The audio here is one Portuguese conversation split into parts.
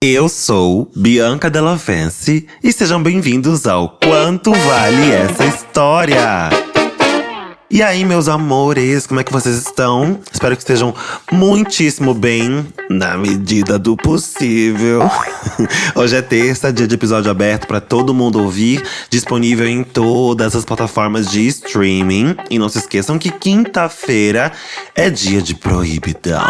Eu sou Bianca Della Vence e sejam bem-vindos ao Quanto Vale Essa História? E aí, meus amores, como é que vocês estão? Espero que estejam muitíssimo bem, na medida do possível. Hoje é terça, dia de episódio aberto para todo mundo ouvir, disponível em todas as plataformas de streaming. E não se esqueçam que quinta-feira é dia de proibidão.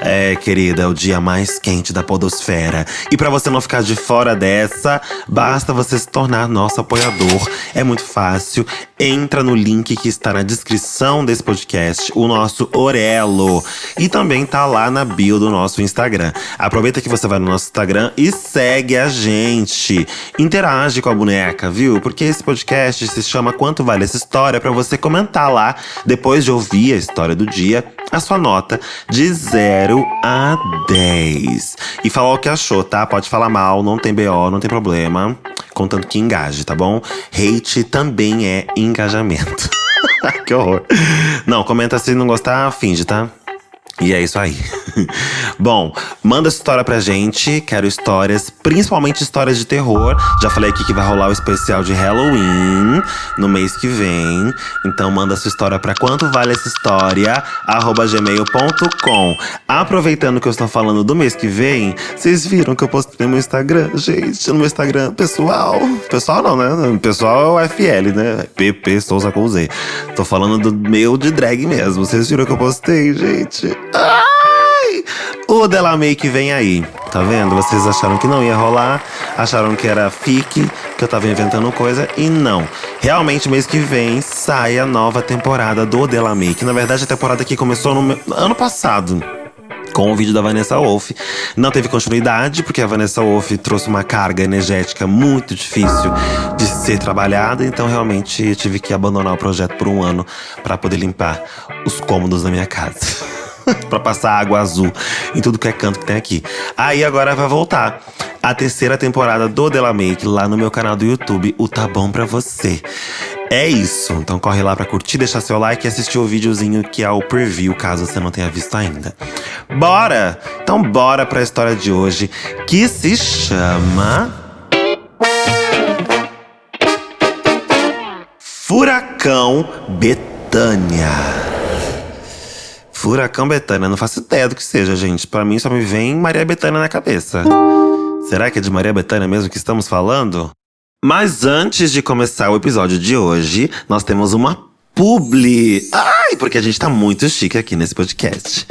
É, querida, é o dia mais quente da podosfera. E para você não ficar de fora dessa, basta você se tornar nosso apoiador. É muito fácil. Entra no link que está na descrição desse podcast, o nosso Orelo. E também tá lá na bio do nosso Instagram. Aproveita que você vai no nosso Instagram e segue a gente. Interage com a boneca, viu? Porque esse podcast se chama Quanto Vale essa História para você comentar lá, depois de ouvir a história do dia, a sua nota de 0 a 10. E falar o que achou, tá? Pode falar mal, não tem BO, não tem problema. Contanto que engaje, tá bom? Hate também é engajamento. que horror. Não, comenta se não gostar, finge, tá? E é isso aí. Bom, manda sua história pra gente. Quero histórias, principalmente histórias de terror. Já falei aqui que vai rolar o especial de Halloween no mês que vem. Então manda sua história pra quanto vale essa história, arroba gmail.com. Aproveitando que eu estou falando do mês que vem, vocês viram que eu postei no meu Instagram, gente, no meu Instagram pessoal. Pessoal não, né? Pessoal é o FL, né? PP Souza com Z. Tô falando do meu de drag mesmo. Vocês viram que eu postei, gente? Ai! O Delamay que vem aí, tá vendo? Vocês acharam que não ia rolar, acharam que era fique, que eu tava inventando coisa, e não. Realmente, mês que vem sai a nova temporada do Delamay, que na verdade a temporada que começou no ano passado com o vídeo da Vanessa Wolff. Não teve continuidade, porque a Vanessa Wolff trouxe uma carga energética muito difícil de ser trabalhada, então realmente tive que abandonar o projeto por um ano para poder limpar os cômodos da minha casa. para passar água azul em tudo que é canto que tem aqui. Aí agora vai voltar a terceira temporada do Della Make lá no meu canal do YouTube, o Tá Bom Pra Você. É isso, então corre lá pra curtir, deixar seu like e assistir o videozinho que é o preview, caso você não tenha visto ainda. Bora! Então bora pra história de hoje, que se chama... Furacão Betânia. Furacão Betânia, não faço ideia do que seja, gente. Para mim só me vem Maria Betânia na cabeça. Será que é de Maria Betânia mesmo que estamos falando? Mas antes de começar o episódio de hoje, nós temos uma publi. Ai, porque a gente tá muito chique aqui nesse podcast.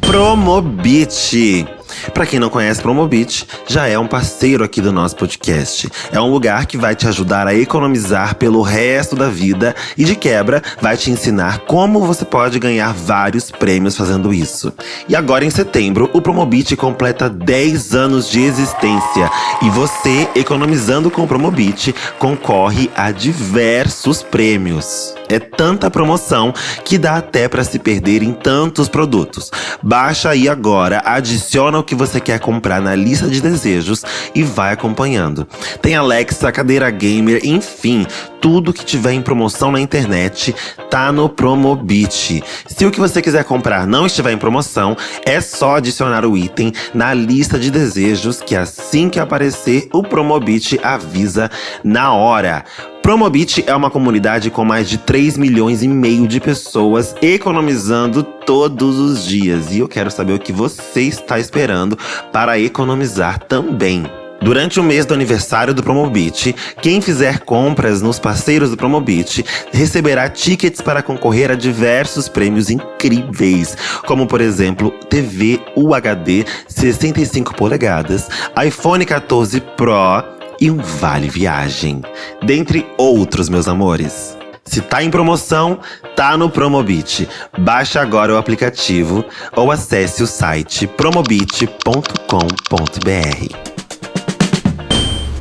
Promobit. Para quem não conhece Promobit, já é um parceiro aqui do nosso podcast. É um lugar que vai te ajudar a economizar pelo resto da vida e de quebra vai te ensinar como você pode ganhar vários prêmios fazendo isso. E agora em setembro, o Promobit completa 10 anos de existência e você, economizando com o Promobit, concorre a diversos prêmios. É tanta promoção que dá até para se perder em tantos produtos. Baixa aí agora, adiciona o que você quer comprar na lista de desejos e vai acompanhando. Tem Alexa, cadeira gamer, enfim, tudo que tiver em promoção na internet tá no Promobit. Se o que você quiser comprar não estiver em promoção, é só adicionar o item na lista de desejos que assim que aparecer, o Promobit avisa na hora. Promobit é uma comunidade com mais de 3 milhões e meio de pessoas economizando todos os dias. E eu quero saber o que você está esperando para economizar também. Durante o mês do aniversário do Promobit, quem fizer compras nos parceiros do Promobit receberá tickets para concorrer a diversos prêmios incríveis, como por exemplo, TV UHD 65 polegadas, iPhone 14 Pro e um vale viagem. Dentre outros, meus amores. Se tá em promoção, tá no Promobit. Baixe agora o aplicativo ou acesse o site promobit.com.br.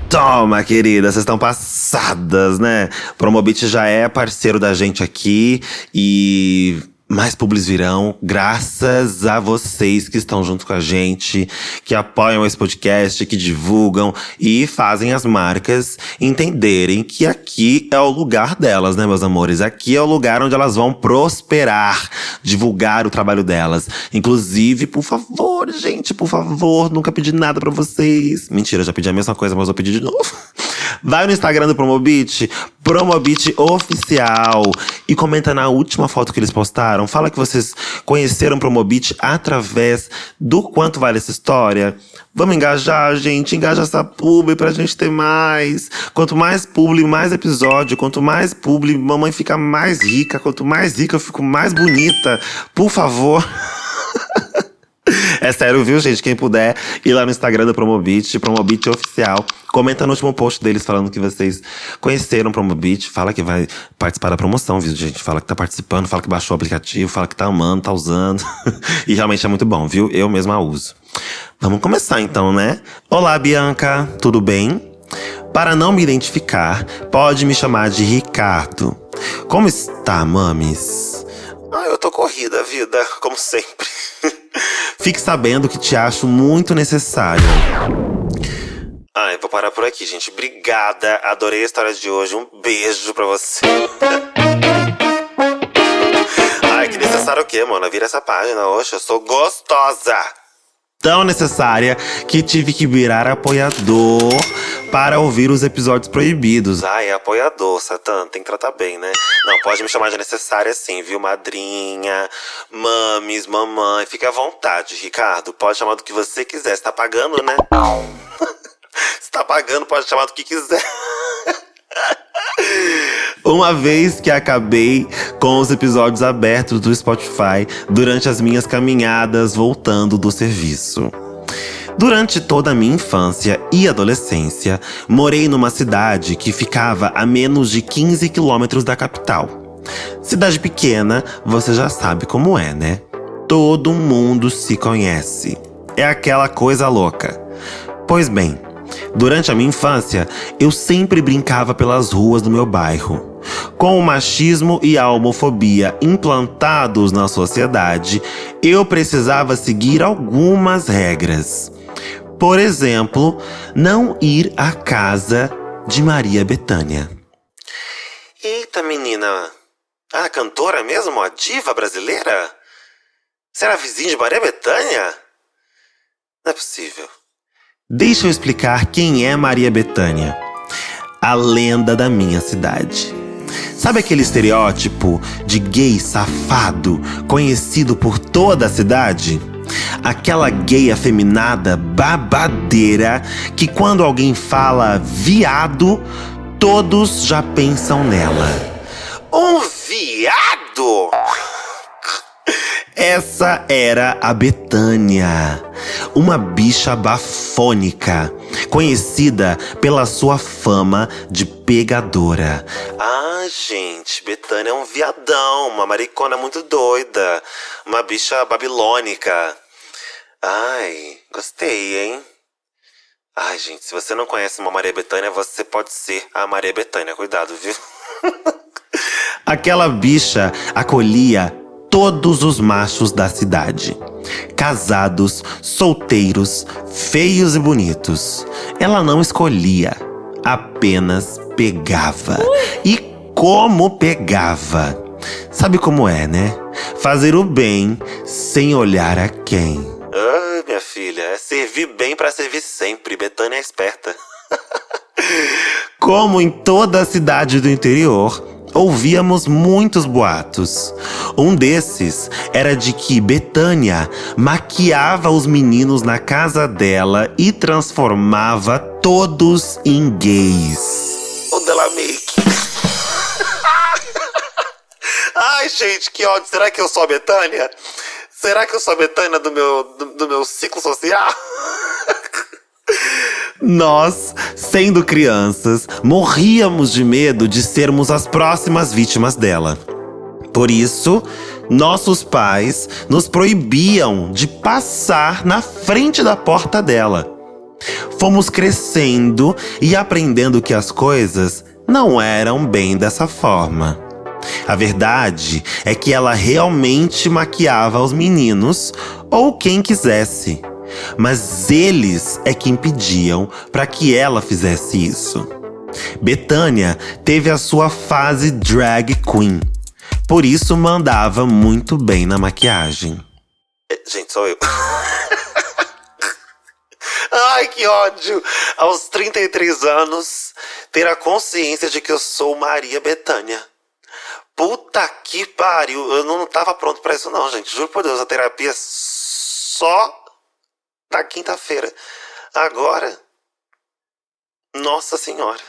Toma, querida, vocês estão passadas, né? Promobit já é parceiro da gente aqui e mais publis virão, graças a vocês que estão junto com a gente, que apoiam esse podcast, que divulgam e fazem as marcas entenderem que aqui é o lugar delas, né, meus amores? Aqui é o lugar onde elas vão prosperar, divulgar o trabalho delas. Inclusive, por favor, gente, por favor, nunca pedi nada para vocês. Mentira, já pedi a mesma coisa, mas vou pedir de novo. Vai no Instagram do Promobit, Promobit Oficial, e comenta na última foto que eles postaram. Fala que vocês conheceram Promobit através do quanto vale essa história. Vamos engajar, gente. Engaja essa publi pra gente ter mais. Quanto mais publi, mais episódio. Quanto mais publi, mamãe fica mais rica. Quanto mais rica, eu fico mais bonita. Por favor. É sério, viu, gente? Quem puder ir lá no Instagram do Promobit, Promobit Oficial. Comenta no último post deles falando que vocês conheceram o Promobit. Fala que vai participar da promoção, viu, gente? Fala que tá participando, fala que baixou o aplicativo, fala que tá amando, tá usando. e realmente é muito bom, viu? Eu mesma uso. Vamos começar então, né? Olá, Bianca, tudo bem? Para não me identificar, pode me chamar de Ricardo. Como está, mames? Ah, eu tô corrida, vida, como sempre. Fique sabendo que te acho muito necessário. Ai, vou parar por aqui, gente. Obrigada. Adorei a história de hoje. Um beijo pra você. Ai, que necessário o quê, mano? Vira essa página. Oxe, eu sou gostosa. Tão necessária que tive que virar apoiador para ouvir os episódios proibidos. Ai, apoiador, Satã, tem que tratar bem, né? Não, pode me chamar de necessária sim, viu? Madrinha, mames, mamãe. Fique à vontade, Ricardo. Pode chamar do que você quiser. Você tá pagando, né? Você tá pagando, pode chamar do que quiser. Uma vez que acabei com os episódios abertos do Spotify durante as minhas caminhadas voltando do serviço. Durante toda a minha infância e adolescência, morei numa cidade que ficava a menos de 15 quilômetros da capital. Cidade pequena, você já sabe como é, né? Todo mundo se conhece. É aquela coisa louca. Pois bem, durante a minha infância, eu sempre brincava pelas ruas do meu bairro. Com o machismo e a homofobia implantados na sociedade, eu precisava seguir algumas regras. Por exemplo, não ir à casa de Maria Bethânia. Eita, menina! A cantora mesmo? A diva brasileira? Será vizinha de Maria Bethânia? Não é possível. Deixa eu explicar quem é Maria Bethânia. A lenda da minha cidade. Sabe aquele estereótipo de gay safado conhecido por toda a cidade? Aquela gay afeminada babadeira que quando alguém fala viado, todos já pensam nela. Um viado? Essa era a Betânia, uma bicha bafônica, conhecida pela sua fama de pegadora. Ah, gente, Betânia é um viadão, uma maricona muito doida, uma bicha babilônica. Ai, gostei, hein? Ai, gente, se você não conhece uma Maria Betânia, você pode ser a Maria Betânia. Cuidado, viu? Aquela bicha acolhia todos os machos da cidade. Casados, solteiros, feios e bonitos. Ela não escolhia, apenas pegava. E como pegava? Sabe como é, né? Fazer o bem sem olhar a quem. Ah, minha filha, é servir bem para servir sempre. Betânia é esperta. Como em toda a cidade do interior, ouvíamos muitos boatos. Um desses era de que Betânia maquiava os meninos na casa dela e transformava todos em gays. O dela make. Ai, gente, que ódio. Será que eu sou a Betânia? Será que eu sou a Betânia do meu, do, do meu ciclo social? Nós, sendo crianças, morríamos de medo de sermos as próximas vítimas dela. Por isso, nossos pais nos proibiam de passar na frente da porta dela. Fomos crescendo e aprendendo que as coisas não eram bem dessa forma. A verdade é que ela realmente maquiava os meninos ou quem quisesse. Mas eles é que impediam para que ela fizesse isso. Betânia teve a sua fase drag queen. Por isso mandava muito bem na maquiagem. É, gente, sou eu. Ai, que ódio! Aos 33 anos, ter a consciência de que eu sou Maria Betânia. Puta que pariu! Eu não tava pronto para isso, não, gente. Juro por Deus, a terapia só na quinta-feira. Agora. Nossa Senhora.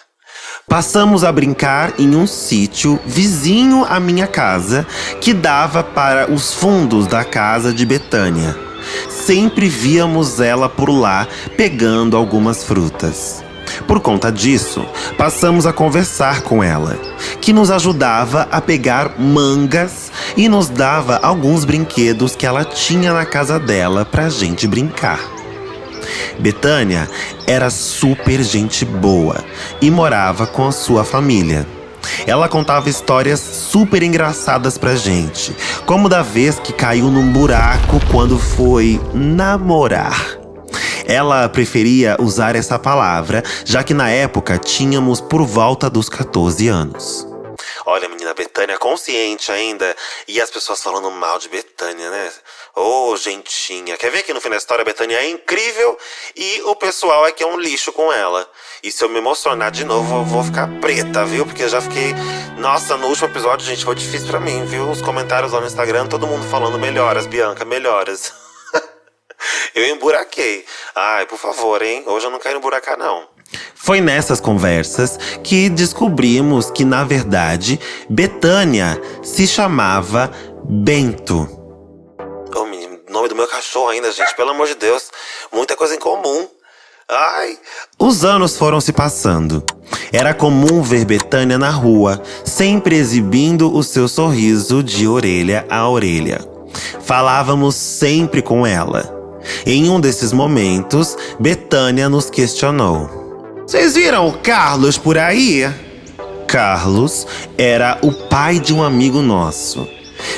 Passamos a brincar em um sítio vizinho à minha casa, que dava para os fundos da casa de Betânia. Sempre víamos ela por lá pegando algumas frutas. Por conta disso, passamos a conversar com ela, que nos ajudava a pegar mangas e nos dava alguns brinquedos que ela tinha na casa dela pra gente brincar. Betânia era super gente boa e morava com a sua família. Ela contava histórias super engraçadas pra gente, como da vez que caiu num buraco quando foi namorar. Ela preferia usar essa palavra, já que na época tínhamos por volta dos 14 anos. Olha, menina, Betânia consciente ainda. E as pessoas falando mal de Betânia, né? Ô, oh, gentinha. Quer ver que no fim da história a Betânia é incrível e o pessoal é que é um lixo com ela. E se eu me emocionar de novo, eu vou ficar preta, viu? Porque eu já fiquei. Nossa, no último episódio, gente, foi difícil para mim, viu? Os comentários lá no Instagram, todo mundo falando melhoras, Bianca, melhoras. eu emburaquei. Ai, por favor, hein? Hoje eu não quero emburacar, não. Foi nessas conversas que descobrimos que, na verdade, Betânia se chamava Bento. Oh, menino, nome do meu cachorro ainda, gente, pelo amor de Deus. Muita coisa em comum. Ai. Os anos foram se passando. Era comum ver Betânia na rua, sempre exibindo o seu sorriso de orelha a orelha. Falávamos sempre com ela. Em um desses momentos, Betânia nos questionou. Vocês viram o Carlos por aí? Carlos era o pai de um amigo nosso.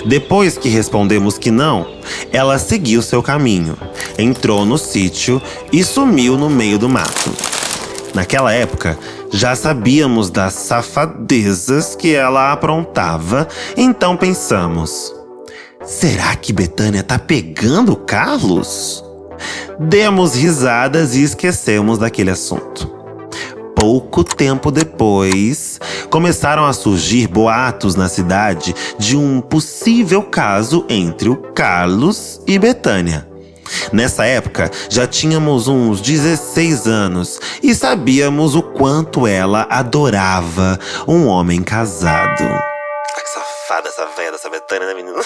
Depois que respondemos que não, ela seguiu seu caminho, entrou no sítio e sumiu no meio do mato. Naquela época, já sabíamos das safadezas que ela aprontava, então pensamos: será que Betânia tá pegando Carlos? Demos risadas e esquecemos daquele assunto pouco tempo depois, começaram a surgir boatos na cidade de um possível caso entre o Carlos e Betânia. Nessa época, já tínhamos uns 16 anos e sabíamos o quanto ela adorava um homem casado. Ai, que safada essa velha dessa Betânia, né, menino?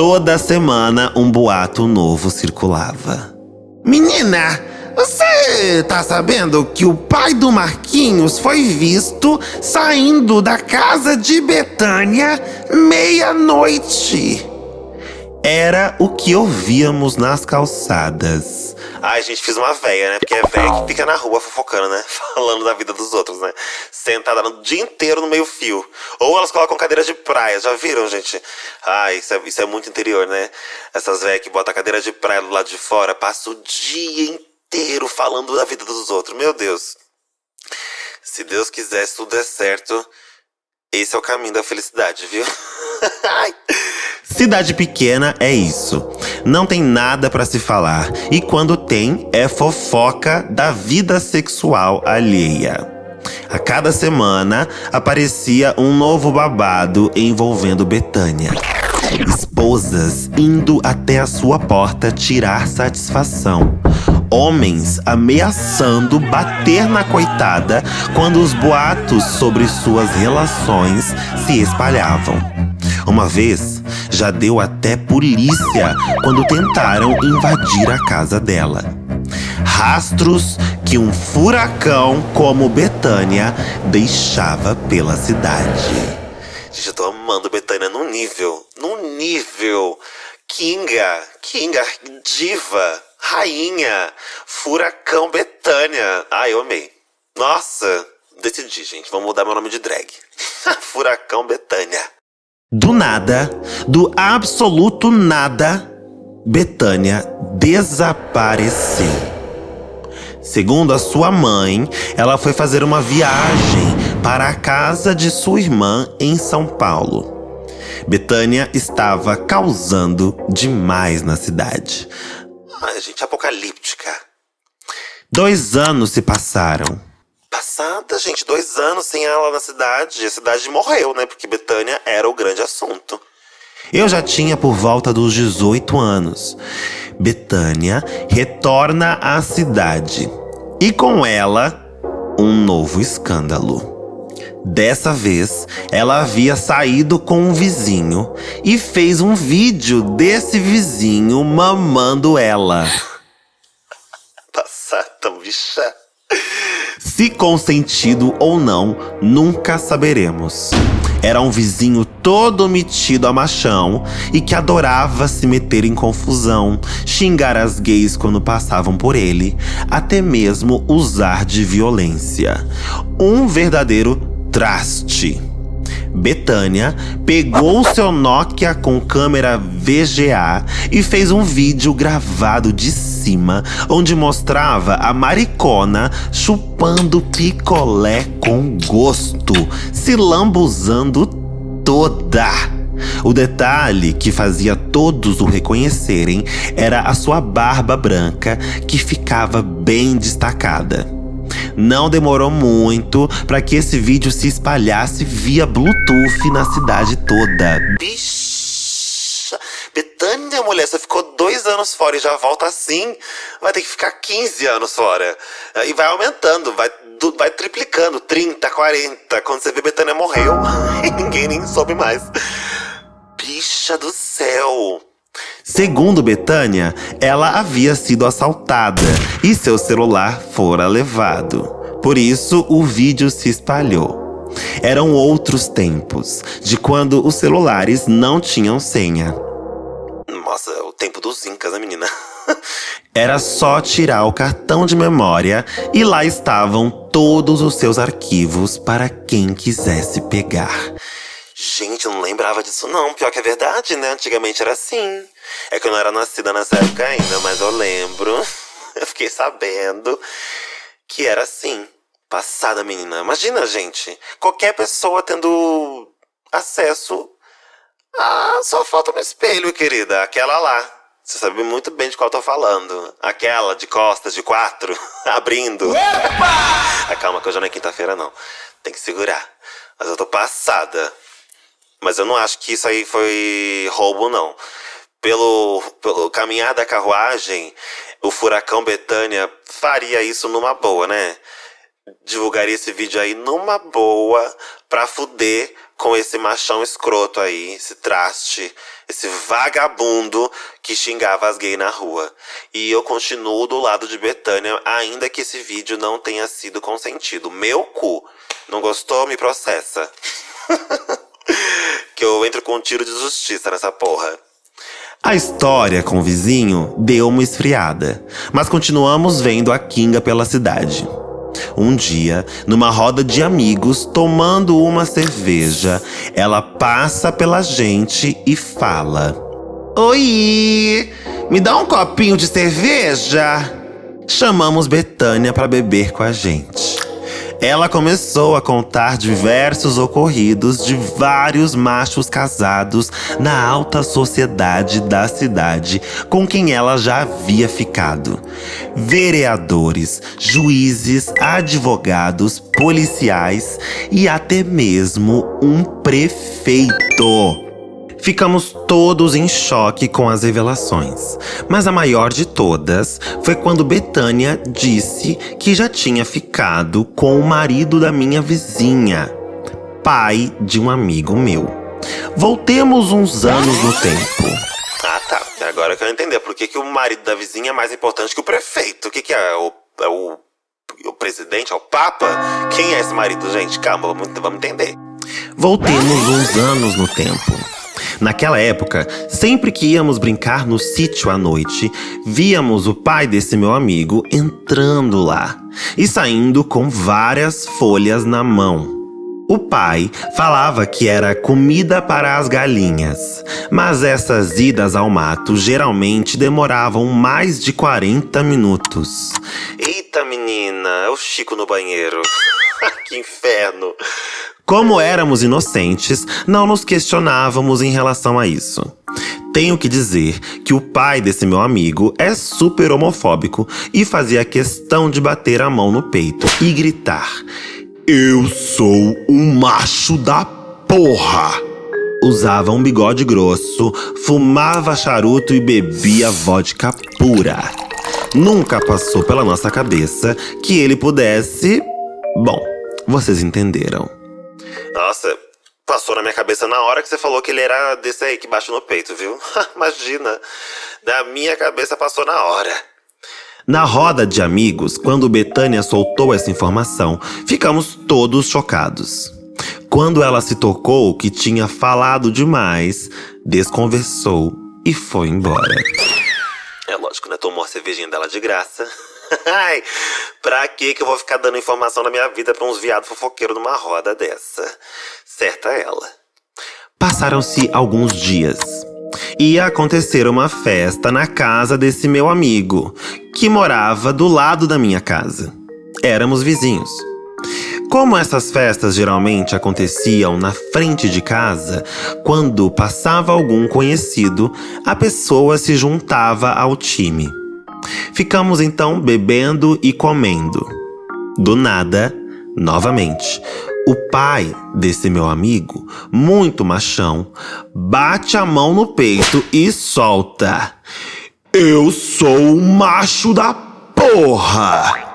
Toda semana um boato novo circulava. Menina, você tá sabendo que o pai do Marquinhos foi visto saindo da casa de Betânia meia-noite? Era o que ouvíamos nas calçadas. Ai, gente, fiz uma véia, né? Porque é véia que fica na rua fofocando, né? Falando da vida dos outros, né? Sentada o dia inteiro no meio fio. Ou elas colocam cadeira de praia, já viram, gente? Ai, isso é, isso é muito interior, né? Essas véias que botam a cadeira de praia do lado de fora, passa o dia inteiro falando da vida dos outros. Meu Deus. Se Deus quiser, se tudo der certo, esse é o caminho da felicidade, viu? Cidade pequena é isso. Não tem nada para se falar e quando tem é fofoca da vida sexual alheia. A cada semana aparecia um novo babado envolvendo Betânia. Esposas indo até a sua porta tirar satisfação homens ameaçando bater na coitada quando os boatos sobre suas relações se espalhavam. Uma vez, já deu até polícia quando tentaram invadir a casa dela. Rastros que um furacão como Betânia deixava pela cidade. Gente, eu tô amando Betânia num nível, num nível. Kinga, Kinga, diva. Rainha, Furacão Betânia. Ai, eu amei. Nossa, decidi, gente. Vamos mudar meu nome de drag. Furacão Betânia. Do nada, do absoluto nada, Betânia desapareceu. Segundo a sua mãe, ela foi fazer uma viagem para a casa de sua irmã em São Paulo. Betânia estava causando demais na cidade. Ai, gente apocalíptica. Dois anos se passaram. Passada, gente, dois anos sem ela na cidade. A cidade morreu, né? Porque Betânia era o grande assunto. Eu já tinha por volta dos 18 anos. Betânia retorna à cidade. E com ela, um novo escândalo. Dessa vez, ela havia saído com um vizinho e fez um vídeo desse vizinho mamando ela. Passada, bicha. Se consentido ou não, nunca saberemos. Era um vizinho todo metido a machão e que adorava se meter em confusão, xingar as gays quando passavam por ele, até mesmo usar de violência. Um verdadeiro traste. Betânia pegou seu Nokia com câmera VGA e fez um vídeo gravado de cima, onde mostrava a maricona chupando picolé com gosto, se lambuzando toda. O detalhe que fazia todos o reconhecerem era a sua barba branca, que ficava bem destacada. Não demorou muito para que esse vídeo se espalhasse via Bluetooth na cidade toda. Bicha! Betânia, mulher, você ficou dois anos fora e já volta assim. Vai ter que ficar 15 anos fora. E vai aumentando, vai, vai triplicando, 30, 40. Quando você vê, Betânia morreu. e ninguém nem soube mais. Bicha do céu! Segundo Betânia, ela havia sido assaltada e seu celular fora levado. Por isso, o vídeo se espalhou. Eram outros tempos, de quando os celulares não tinham senha. Nossa, o tempo dos incas, né, menina? Era só tirar o cartão de memória e lá estavam todos os seus arquivos para quem quisesse pegar. Gente, eu não lembrava disso não. Pior que é verdade, né? Antigamente era assim. É que eu não era nascida nessa época ainda, mas eu lembro. Eu fiquei sabendo que era assim. Passada, menina. Imagina, gente. Qualquer pessoa tendo acesso a só falta no espelho, querida. Aquela lá. Você sabe muito bem de qual eu tô falando. Aquela de costas, de quatro, abrindo. Epa! Ah, calma, que hoje não é quinta-feira, não. Tem que segurar. Mas eu tô passada. Mas eu não acho que isso aí foi roubo, não. Pelo, pelo caminhar da carruagem, o furacão Betânia faria isso numa boa, né? Divulgaria esse vídeo aí numa boa pra fuder com esse machão escroto aí, esse traste, esse vagabundo que xingava as gays na rua. E eu continuo do lado de Betânia, ainda que esse vídeo não tenha sido consentido. Meu cu. Não gostou? Me processa. que eu entro com um tiro de justiça nessa porra. A história com o vizinho deu uma esfriada, mas continuamos vendo a Kinga pela cidade. Um dia, numa roda de amigos, tomando uma cerveja, ela passa pela gente e fala: Oi, me dá um copinho de cerveja? Chamamos Betânia para beber com a gente. Ela começou a contar diversos ocorridos de vários machos casados na alta sociedade da cidade com quem ela já havia ficado. Vereadores, juízes, advogados, policiais e até mesmo um prefeito. Ficamos todos em choque com as revelações, mas a maior de todas foi quando Betânia disse que já tinha ficado com o marido da minha vizinha, pai de um amigo meu. Voltemos uns anos no tempo. Ah, tá. Agora eu quero entender por que, que o marido da vizinha é mais importante que o prefeito. O que, que é? O, é o, o presidente? É o Papa? Quem é esse marido, gente? Calma, vamos, vamos entender. Voltemos uns anos no tempo. Naquela época, sempre que íamos brincar no sítio à noite, víamos o pai desse meu amigo entrando lá e saindo com várias folhas na mão. O pai falava que era comida para as galinhas, mas essas idas ao mato geralmente demoravam mais de 40 minutos. Eita menina, é o Chico no banheiro. que inferno! Como éramos inocentes, não nos questionávamos em relação a isso. Tenho que dizer que o pai desse meu amigo é super homofóbico e fazia questão de bater a mão no peito e gritar: Eu sou um macho da porra! Usava um bigode grosso, fumava charuto e bebia vodka pura. Nunca passou pela nossa cabeça que ele pudesse. Bom, vocês entenderam. Nossa, passou na minha cabeça na hora que você falou que ele era desse aí que bate no peito, viu? Imagina. Da minha cabeça passou na hora. Na roda de amigos, quando Betânia soltou essa informação, ficamos todos chocados. Quando ela se tocou que tinha falado demais, desconversou e foi embora. É lógico, né? Tomou a cervejinha dela de graça. Ai, pra que que eu vou ficar dando informação da minha vida pra uns viados fofoqueiros numa roda dessa? Certa ela. Passaram-se alguns dias. Ia acontecer uma festa na casa desse meu amigo, que morava do lado da minha casa. Éramos vizinhos. Como essas festas geralmente aconteciam na frente de casa, quando passava algum conhecido, a pessoa se juntava ao time. Ficamos então bebendo e comendo. Do nada, novamente, o pai desse meu amigo, muito machão, bate a mão no peito e solta: Eu sou o macho da porra!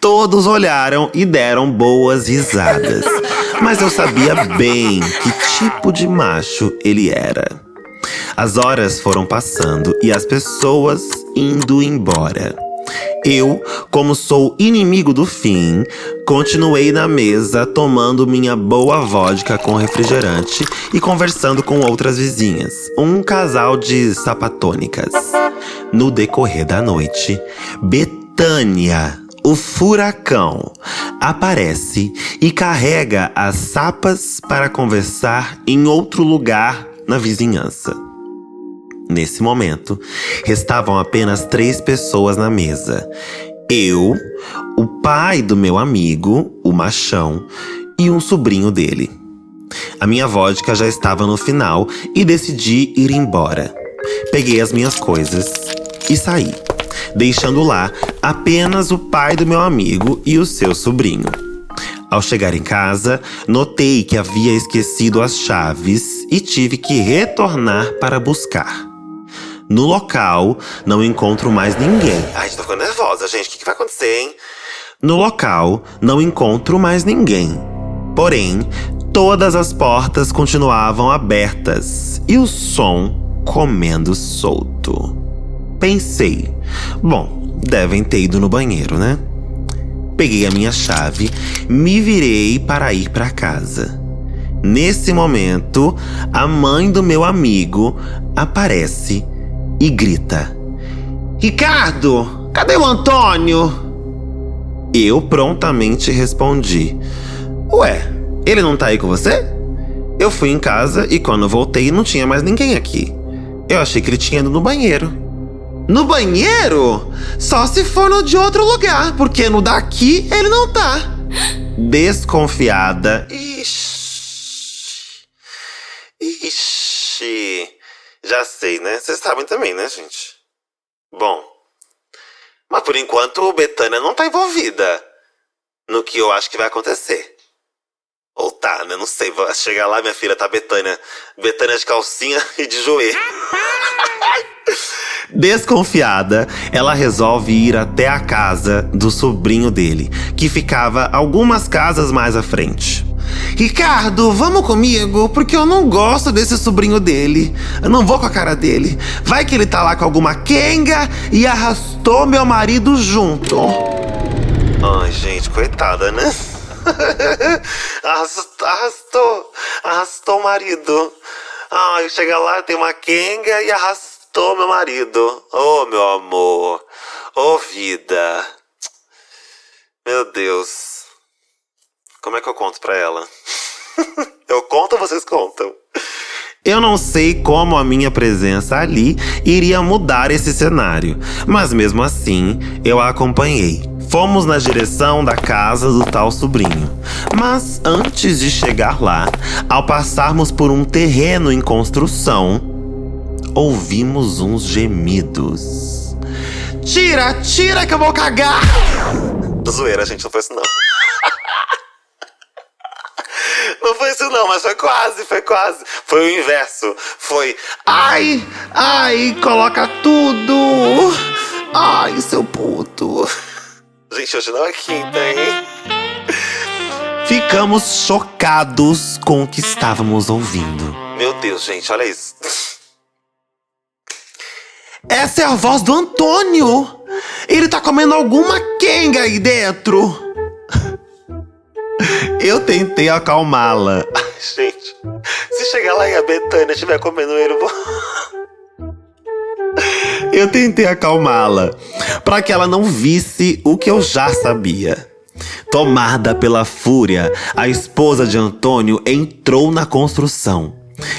Todos olharam e deram boas risadas, mas eu sabia bem que tipo de macho ele era. As horas foram passando e as pessoas indo embora. Eu, como sou inimigo do fim, continuei na mesa tomando minha boa vodka com refrigerante e conversando com outras vizinhas, um casal de sapatônicas. No decorrer da noite, Betânia, o furacão, aparece e carrega as sapas para conversar em outro lugar na vizinhança. Nesse momento, restavam apenas três pessoas na mesa: eu, o pai do meu amigo, o machão, e um sobrinho dele. A minha vodka já estava no final e decidi ir embora. Peguei as minhas coisas e saí, deixando lá apenas o pai do meu amigo e o seu sobrinho. Ao chegar em casa, notei que havia esquecido as chaves e tive que retornar para buscar. No local, não encontro mais ninguém. Ai, tô ficando nervosa, gente. O que, que vai acontecer, hein? No local, não encontro mais ninguém. Porém, todas as portas continuavam abertas e o som comendo solto. Pensei, bom, devem ter ido no banheiro, né? Peguei a minha chave, me virei para ir para casa. Nesse momento, a mãe do meu amigo aparece e grita: Ricardo, cadê o Antônio? Eu prontamente respondi: Ué, ele não tá aí com você? Eu fui em casa e quando voltei não tinha mais ninguém aqui. Eu achei que ele tinha ido no banheiro. No banheiro? Só se for no de outro lugar, porque no daqui ele não tá. Desconfiada. Ixi. Ixi. Já sei, né? Vocês sabem também, né, gente? Bom. Mas por enquanto Betânia não tá envolvida no que eu acho que vai acontecer. Ou tá, né? Não sei. Vou chegar lá, minha filha tá Betânia. Betânia de calcinha e de joelho. Desconfiada, ela resolve ir até a casa do sobrinho dele, que ficava algumas casas mais à frente. Ricardo, vamos comigo, porque eu não gosto desse sobrinho dele. Eu não vou com a cara dele. Vai que ele tá lá com alguma quenga e arrastou meu marido junto. Ai, gente, coitada, né? arrastou, arrastou, o marido. Ai, chega lá, tem uma quenga e arrastou meu marido. Oh, meu amor. Oh, vida. Meu Deus. Como é que eu conto pra ela? eu conto ou vocês contam? Eu não sei como a minha presença ali iria mudar esse cenário, mas mesmo assim eu a acompanhei. Fomos na direção da casa do tal sobrinho. Mas antes de chegar lá, ao passarmos por um terreno em construção, ouvimos uns gemidos. Tira, tira que eu vou cagar! Zoeira, gente, não foi isso não. Não foi isso não, mas foi quase, foi quase. Foi o inverso. Foi ai, ai, coloca tudo. Ai, seu puto. Gente, hoje não é quinta, hein? Ficamos chocados com o que estávamos ouvindo. Meu Deus, gente, olha isso. Essa é a voz do Antônio! Ele tá comendo alguma quenga aí dentro! Eu tentei acalmá-la. Gente, se chegar lá e a Betânia estiver comendo ele, eu vou. Eu tentei acalmá-la, para que ela não visse o que eu já sabia. Tomada pela fúria, a esposa de Antônio entrou na construção,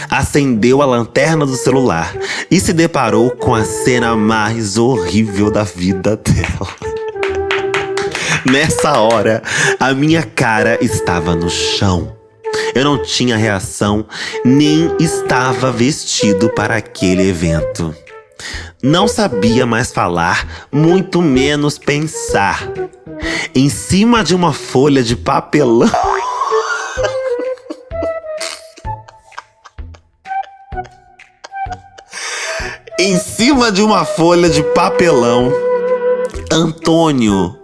acendeu a lanterna do celular e se deparou com a cena mais horrível da vida dela. Nessa hora, a minha cara estava no chão. Eu não tinha reação, nem estava vestido para aquele evento. Não sabia mais falar, muito menos pensar. Em cima de uma folha de papelão. em cima de uma folha de papelão, Antônio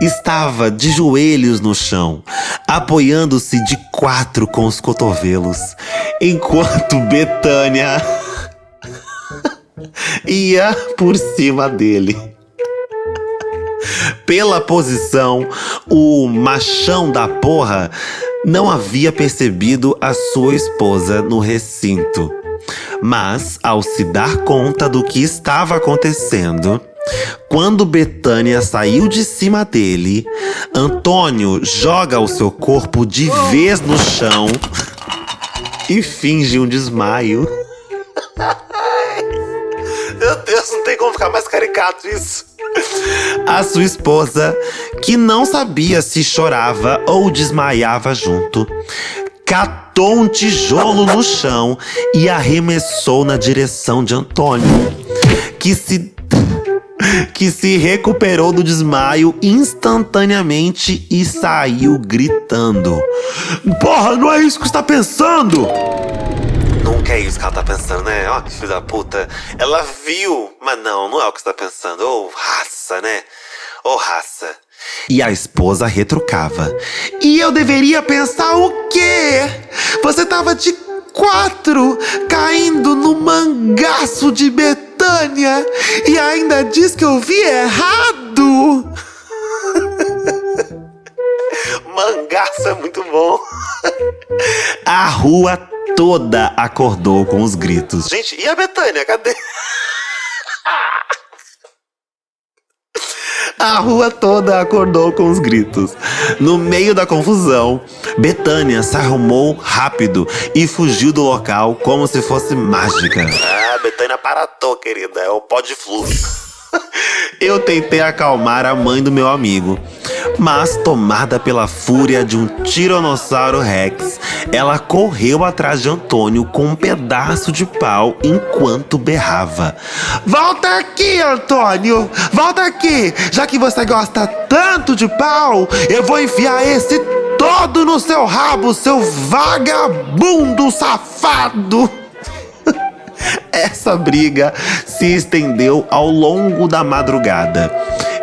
estava de joelhos no chão, apoiando-se de quatro com os cotovelos, enquanto Betânia ia por cima dele. Pela posição, o machão da porra não havia percebido a sua esposa no recinto. Mas, ao se dar conta do que estava acontecendo, quando Betânia saiu de cima dele, Antônio joga o seu corpo de vez no chão e finge um desmaio. Meu Deus, não tem como ficar mais caricato isso. A sua esposa, que não sabia se chorava ou desmaiava junto, catou um tijolo no chão e arremessou na direção de Antônio, que se que se recuperou do desmaio instantaneamente e saiu gritando: Porra, não é isso que você tá pensando! Nunca é isso que ela tá pensando, né? Ó, que filho da puta. Ela viu, mas não, não é o que você tá pensando. Ô, oh, raça, né? Ô, oh, raça. E a esposa retrucava. E eu deveria pensar o quê? Você tava de quatro, caindo no mangaço de betão E ainda diz que eu vi errado. Mangaço é muito bom. A rua toda acordou com os gritos. Gente, e a Betânia? Cadê? A rua toda acordou com os gritos. No meio da confusão, Betânia se arrumou rápido e fugiu do local como se fosse mágica. Ah, Betânia paratou, querida. É o pó de fluxo. Eu tentei acalmar a mãe do meu amigo, mas tomada pela fúria de um tiranossauro rex, ela correu atrás de Antônio com um pedaço de pau enquanto berrava: Volta aqui, Antônio! Volta aqui! Já que você gosta tanto de pau, eu vou enfiar esse todo no seu rabo, seu vagabundo safado! Essa briga se estendeu ao longo da madrugada.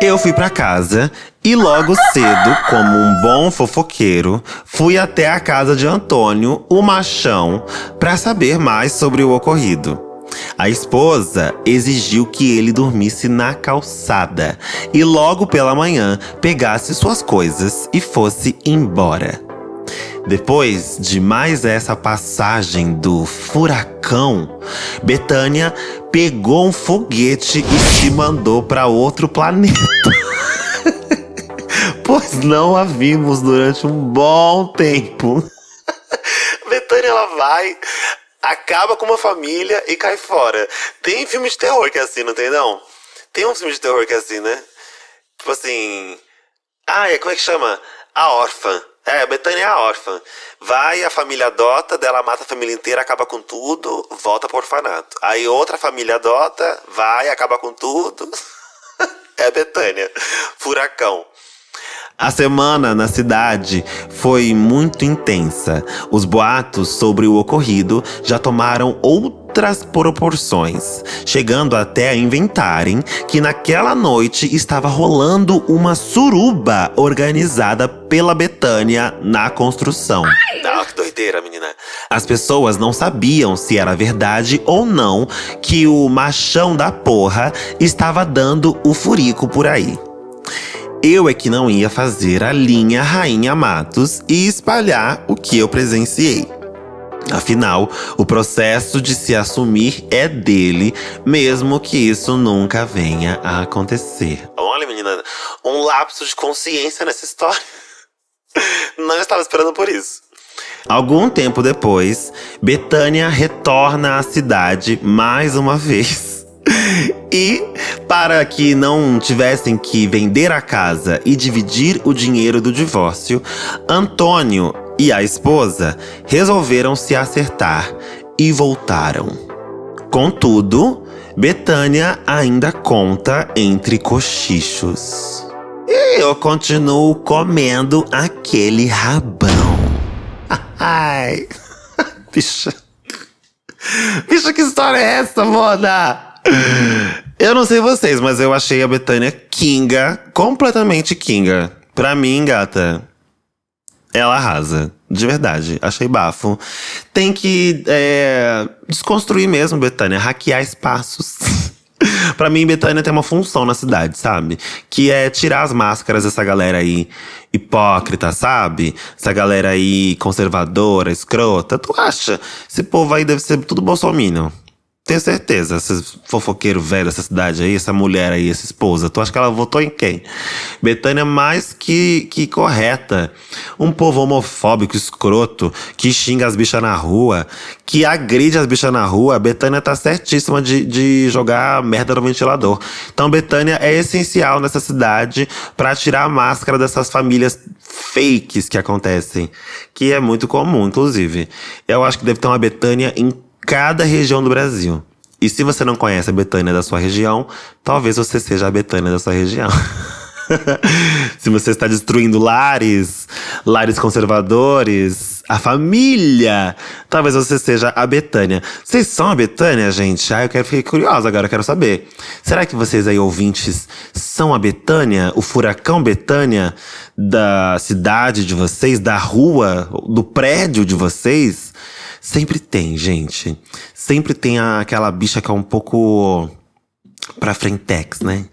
Eu fui para casa e logo cedo, como um bom fofoqueiro, fui até a casa de Antônio, o machão, para saber mais sobre o ocorrido. A esposa exigiu que ele dormisse na calçada e logo pela manhã pegasse suas coisas e fosse embora. Depois de mais essa passagem do furacão, Betânia pegou um foguete e se mandou para outro planeta. pois não a vimos durante um bom tempo. Betânia, ela vai, acaba com uma família e cai fora. Tem filme de terror que é assim, não tem não? Tem um filme de terror que é assim, né? Tipo assim. Ah, como é que chama? A órfã. É, a Betânia é órfã. Vai, a família adota, dela mata a família inteira, acaba com tudo, volta pro orfanato. Aí outra família adota, vai, acaba com tudo. é a Betânia. Furacão. A semana na cidade foi muito intensa. Os boatos sobre o ocorrido já tomaram outras proporções, chegando até a inventarem que naquela noite estava rolando uma suruba organizada pela Betânia na construção. Ah, que doideira, menina. As pessoas não sabiam se era verdade ou não que o machão da porra estava dando o furico por aí. Eu é que não ia fazer a linha Rainha Matos e espalhar o que eu presenciei. Afinal, o processo de se assumir é dele, mesmo que isso nunca venha a acontecer. Olha, menina, um lapso de consciência nessa história. Não estava esperando por isso. Algum tempo depois, Betânia retorna à cidade mais uma vez. E para que não tivessem que vender a casa e dividir o dinheiro do divórcio, Antônio e a esposa resolveram se acertar e voltaram. Contudo, Betânia ainda conta entre cochichos. E eu continuo comendo aquele rabão. Ai, bicha. Bicha, que história é essa, moda? Eu não sei vocês, mas eu achei a Betânia Kinga, completamente Kinga. Pra mim, gata, ela arrasa. De verdade, achei bafo. Tem que é, desconstruir mesmo, Betânia, hackear espaços. pra mim, Betânia tem uma função na cidade, sabe? Que é tirar as máscaras dessa galera aí hipócrita, sabe? Essa galera aí conservadora, escrota. Tu acha? Esse povo aí deve ser tudo bolsominion. Tenho certeza, esse fofoqueiro velho dessa cidade aí, essa mulher aí, essa esposa, tu acha que ela votou em quem? Betânia mais que, que correta. Um povo homofóbico, escroto, que xinga as bichas na rua, que agride as bichas na rua. Betânia tá certíssima de, de jogar merda no ventilador. Então, Betânia é essencial nessa cidade para tirar a máscara dessas famílias fakes que acontecem. Que é muito comum, inclusive. Eu acho que deve ter uma Betânia em cada região do Brasil. E se você não conhece a Betânia da sua região, talvez você seja a Betânia da sua região. se você está destruindo lares, lares conservadores, a família, talvez você seja a Betânia. Vocês são a Betânia, gente? Ah, eu quero ficar curiosa agora, eu quero saber. Será que vocês aí, ouvintes, são a Betânia? O furacão Betânia da cidade de vocês, da rua, do prédio de vocês? Sempre tem, gente. Sempre tem aquela bicha que é um pouco pra frentex, né?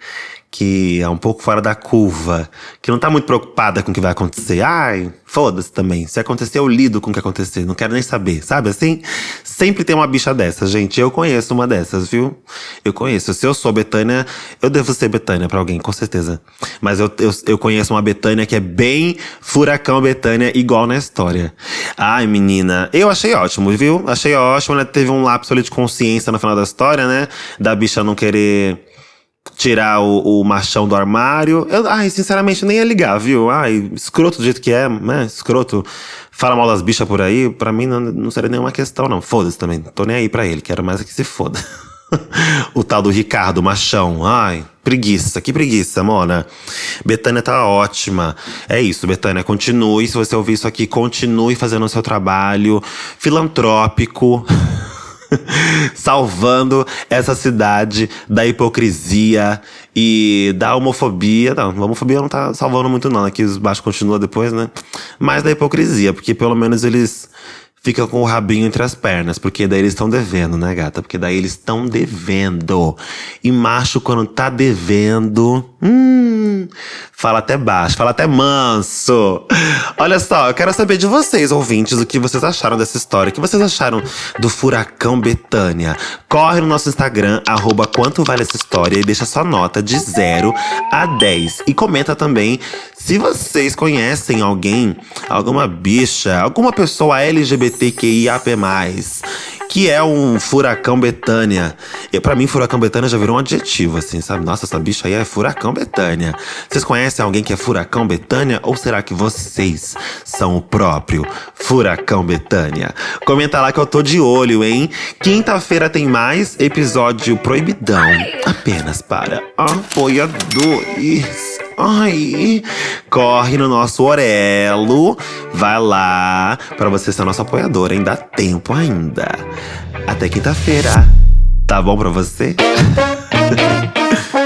Que é um pouco fora da curva, que não tá muito preocupada com o que vai acontecer. Ai, foda-se também. Se acontecer, eu lido com o que acontecer. Não quero nem saber, sabe assim? Sempre tem uma bicha dessa, gente. Eu conheço uma dessas, viu? Eu conheço. Se eu sou Betânia, eu devo ser Betânia pra alguém, com certeza. Mas eu, eu, eu conheço uma Betânia que é bem furacão Betânia, igual na história. Ai, menina, eu achei ótimo, viu? Achei ótimo. Ela teve um lapso ali de consciência no final da história, né? Da bicha não querer tirar o, o machão do armário. Eu, ai, sinceramente, nem ia ligar, viu? Ai, escroto do jeito que é, né? Escroto. Fala mal das bichas por aí, pra mim não, não seria nenhuma questão, não. Foda-se também. Tô nem aí pra ele, quero mais é que se foda. o tal do Ricardo Machão. Ai, preguiça, que preguiça, Mona. Betânia tá ótima. É isso, Betânia, continue. Se você ouvir isso aqui, continue fazendo o seu trabalho filantrópico. salvando essa cidade da hipocrisia e da homofobia. Não, a homofobia não tá salvando muito, não. Aqui os baixos continuam depois, né? Mas da hipocrisia, porque pelo menos eles ficam com o rabinho entre as pernas, porque daí eles estão devendo, né, gata? Porque daí eles estão devendo. E macho, quando tá devendo. Hum fala até baixo, fala até manso. Olha só, eu quero saber de vocês, ouvintes, o que vocês acharam dessa história. O que vocês acharam do furacão Betânia? Corre no nosso Instagram, arroba quanto vale essa história e deixa sua nota de 0 a 10. E comenta também se vocês conhecem alguém, alguma bicha, alguma pessoa LGBTQIAP+, que é um furacão Betânia. E para mim, furacão Betânia já virou um adjetivo, assim, sabe? Nossa, essa bicha aí é furacão Betânia. Vocês conhecem alguém que é furacão Betânia? Ou será que vocês são o próprio furacão Betânia? Comenta lá que eu tô de olho, hein? Quinta-feira tem mais episódio proibidão. Apenas para apoiadores. Ai, corre no nosso Orelo, vai lá para você ser nosso apoiador, hein? Dá tempo ainda. Até quinta-feira. Tá bom pra você?